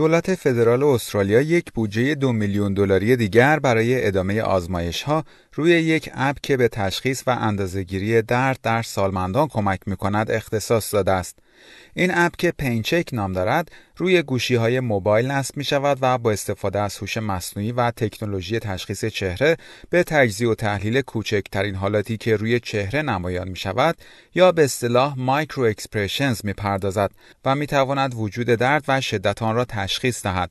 دولت فدرال استرالیا یک بودجه دو میلیون دلاری دیگر برای ادامه آزمایش ها روی یک app که به تشخیص و اندازهگیری درد در سالمندان کمک می کند اختصاص داده است. این app که PainChek نام دارد روی گوشی های موبایل نصب می شود و با استفاده از هوش مصنوعی و تکنولوژی تشخیص چهره به تجزیه و تحلیل کوچکترین حالاتی که روی چهره نمایان می شود یا به اصطلاح micro expressions می پردازد و می تواند وجود درد و شدت آن را تشخیص دهد.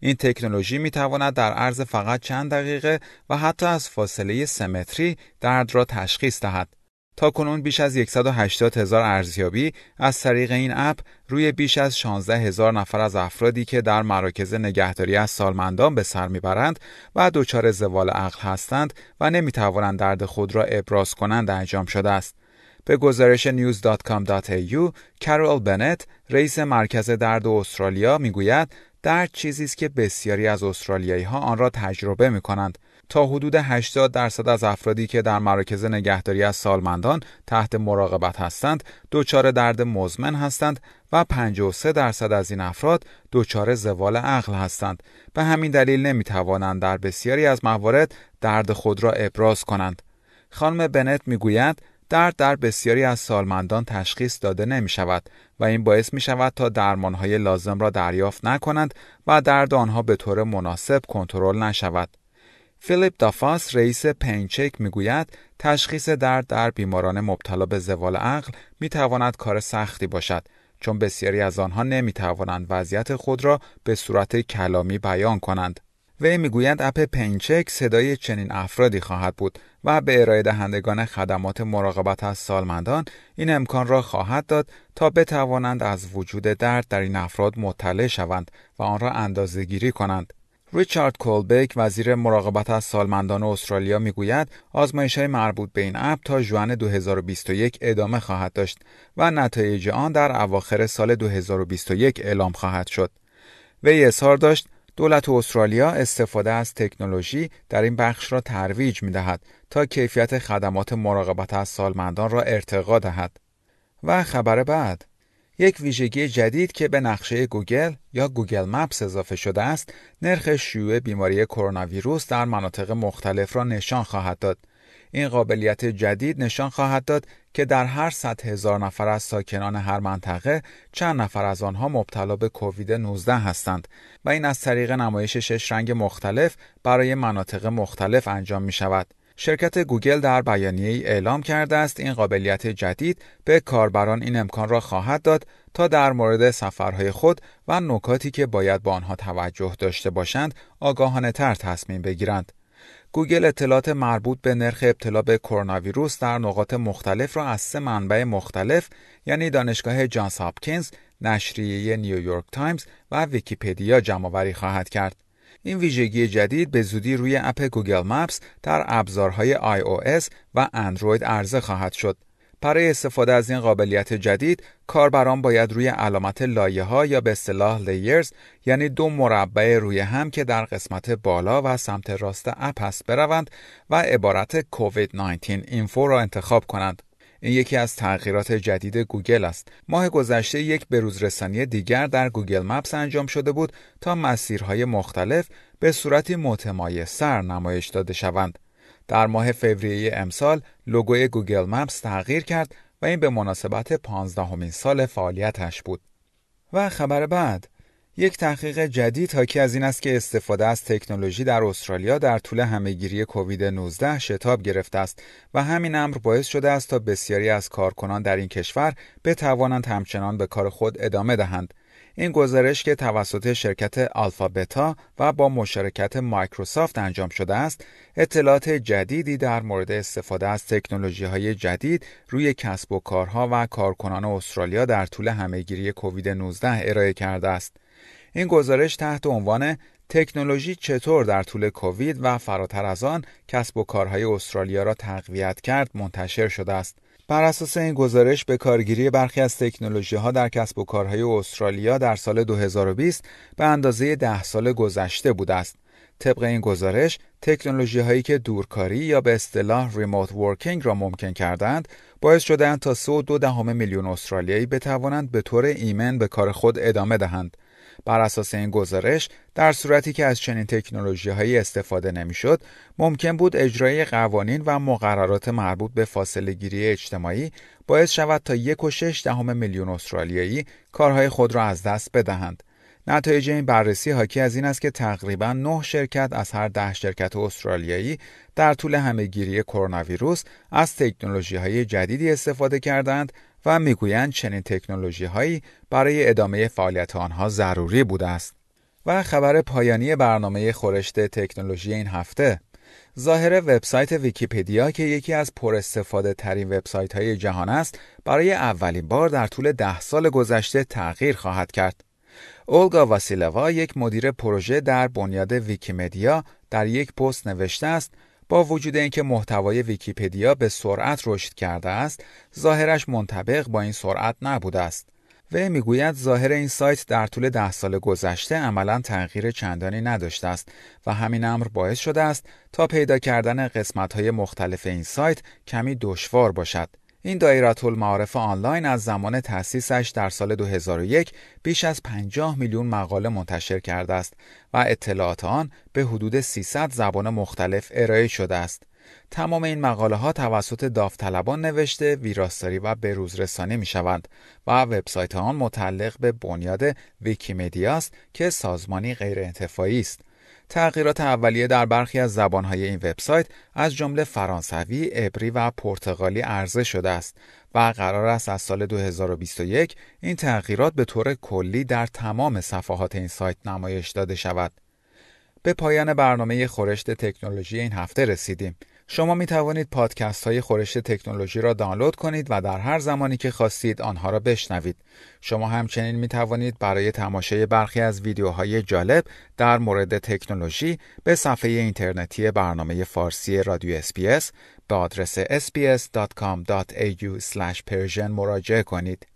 این تکنولوژی می تواند در عرض فقط چند دقیقه و حتی از فاصله سمتری درد را تشخیص دهد. تا کنون بیش از 180 هزار ارزیابی از طریق این اپ روی بیش از 16 هزار نفر از افرادی که در مراکز نگهداری از سالمندان به سر می‌برند و دچار زوال عقل هستند و نمی‌توانند درد خود را ابراز کنند انجام شده است. به گزارش news.com.au کارول بنت رئیس مرکز درد استرالیا می‌گوید درد چیزی است که بسیاری از استرالیایی ها آن را تجربه می کنند تا حدود 80 درصد از افرادی که در مراکز نگهداری از سالمندان تحت مراقبت هستند دچار درد مزمن هستند و 53 درصد از این افراد دچار زوال عقل هستند به همین دلیل نمی توانند در بسیاری از موارد درد خود را ابراز کنند خانم بنت می‌گوید درد در بسیاری از سالمندان تشخیص داده نمی شود و این باعث می شود تا درمان های لازم را دریافت نکنند و درد آنها به طور مناسب کنترل نشود. فیلیپ دافاس رئیس پینچک می‌گوید تشخیص درد در بیماران مبتلا به زوال عقل می تواند کار سختی باشد چون بسیاری از آنها نمی توانند وضعیت خود را به صورت کلامی بیان کنند. وی می‌گوید اپ پینچک صدای چنین افرادی خواهد بود و به ارائه دهندگان خدمات مراقبت از سالمندان این امکان را خواهد داد تا بتوانند از وجود درد در این افراد مطلع شوند و آن را اندازه گیری کنند. ریچارد کولبک وزیر مراقبت از سالمندان استرالیا می‌گوید آزمایش های مربوط به این اپ تا جوان 2021 ادامه خواهد داشت و نتایج آن در اواخر سال 2021 اعلام خواهد شد. وی اظهار داشت دولت استرالیا استفاده از تکنولوژی در این بخش را ترویج می دهد تا کیفیت خدمات مراقبت از سالمندان را ارتقا دهد. و خبر بعد یک ویژگی جدید که به نقشه گوگل یا Google Maps اضافه شده است، نرخ شیوع بیماری کرونا ویروس در مناطق مختلف را نشان خواهد داد. این قابلیت جدید نشان خواهد داد که در هر صد هزار نفر از ساکنان هر منطقه چند نفر از آنها مبتلا به کووید 19 هستند و این از طریق نمایش شش رنگ مختلف برای مناطق مختلف انجام می شود. شرکت گوگل در بیانیه اعلام کرده است این قابلیت جدید به کاربران این امکان را خواهد داد تا در مورد سفرهای خود و نکاتی که باید به آنها توجه داشته باشند آگاهانه تر تصمیم بگیرند. گوگل اطلاعات مربوط به نرخ ابتلا به کرونا ویروس در نقاط مختلف را از سه منبع مختلف یعنی دانشگاه جانس هاپکینز، نشریه نیویورک تایمز و ویکیپدیا جمع خواهد کرد. این ویژگی جدید به زودی روی app Google Maps در ابزارهای iOS و اندروید عرضه خواهد شد. برای استفاده از این قابلیت جدید کاربران باید روی علامت لایه ها یا به اصطلاح layers یعنی دو مربع روی هم که در قسمت بالا و سمت راست app است بروند و عبارت کووید 19 info را انتخاب کنند این یکی از تغییرات جدید گوگل است. ماه گذشته یک بروزرسانی دیگر در Google Maps انجام شده بود تا مسیرهای مختلف به صورتی متمایزتر نمایش داده شوند. در ماه فوریه امسال لوگوی Google Maps تغییر کرد و این به مناسبت پانزدهمین سال فعالیتش بود. و خبر بعد یک تحقیق جدید حاکی از این است که استفاده از تکنولوژی در استرالیا در طول همهگیری کووید 19 شتاب گرفته است و همین امر باعث شده است تا بسیاری از کارکنان در این کشور بتوانند همچنان به کار خود ادامه دهند. این گزارش که توسط شرکت آلفابتا و با مشارکت مایکروسافت انجام شده است، اطلاعات جدیدی در مورد استفاده از تکنولوژی های جدید روی کسب و کارها و کارکنان استرالیا در طول همهگیری کووید 19 ارائه کرده است. این گزارش تحت عنوان تکنولوژی چطور در طول کووید و فراتر از آن کسب و کارهای استرالیا را تقویت کرد منتشر شده است. بر اساس این گزارش به کارگیری برخی از تکنولوژی ها در کسب و کارهای استرالیا در سال 2020 به اندازه ده سال گذشته بوده است. طبق این گزارش تکنولوژی هایی که دورکاری یا به اصطلاح ریموت ورکینگ را ممکن کردند باعث شدند تا 3.2 دهم میلیون استرالیایی بتوانند به طور ایمن به کار خود ادامه دهند بر اساس این گزارش در صورتی که از چنین تکنولوژی هایی استفاده نمی‌شد ممکن بود اجرای قوانین و مقررات مربوط به فاصله گیری اجتماعی باعث شود تا یک و شش دهم میلیون استرالیایی کارهای خود را از دست بدهند. نتایج این بررسی حاکی از این است که تقریبا 9 شرکت از هر ده شرکت استرالیایی در طول همهگیری کرونا ویروس از تکنولوژی های جدیدی استفاده کردند و می‌گویند چنین تکنولوژی هایی برای ادامه فعالیت آنها ضروری بوده است. و خبر پایانی برنامه گزارش تکنولوژی این هفته ظاهر وبسایت ویکیپدیا که یکی از پراستفاده ترین وبسایت های جهان است برای اولین بار در طول ده سال گذشته تغییر خواهد کرد. اولگا واسیلوا یک مدیر پروژه در بنیاد ویکیمدیا در یک پست نوشته است با وجود اینکه محتوای ویکیپدیا به سرعت رشد کرده است ظاهرش منطبق با این سرعت نبوده است. و می‌گوید ظاهر این سایت در طول ده سال گذشته عملا تغییر چندانی نداشته است و همین امر باعث شده است تا پیدا کردن قسمت های مختلف این سایت کمی دشوار باشد. این دایره المعارف آنلاین از زمان تأسیسش در سال 2001 بیش از 50 میلیون مقاله منتشر کرده است و اطلاعات آن به حدود 300 زبان مختلف ارائه شده است. تمام این مقاله ها توسط داوطلبان نوشته، ویراستاری و بروز رسانی می شوند و وبسایت آن متعلق به بنیاد ویکیمدیا است که سازمانی غیر انتفاعی است. تغییرات اولیه در برخی از زبانهای این وبسایت از جمله فرانسوی، عبری و پرتغالی عرضه شده است و قرار است از سال 2021 این تغییرات به طور کلی در تمام صفحات این سایت نمایش داده شود. به پایان برنامه خورشت تکنولوژی این هفته رسیدیم. شما می توانید پادکست های خورشت تکنولوژی را دانلود کنید و در هر زمانی که خواستید آنها را بشنوید. شما همچنین می توانید برای تماشای برخی از ویدیوهای جالب در مورد تکنولوژی به صفحه اینترنتی برنامه فارسی رادیو اسپیس به آدرس sbs.com.au persian مراجعه کنید.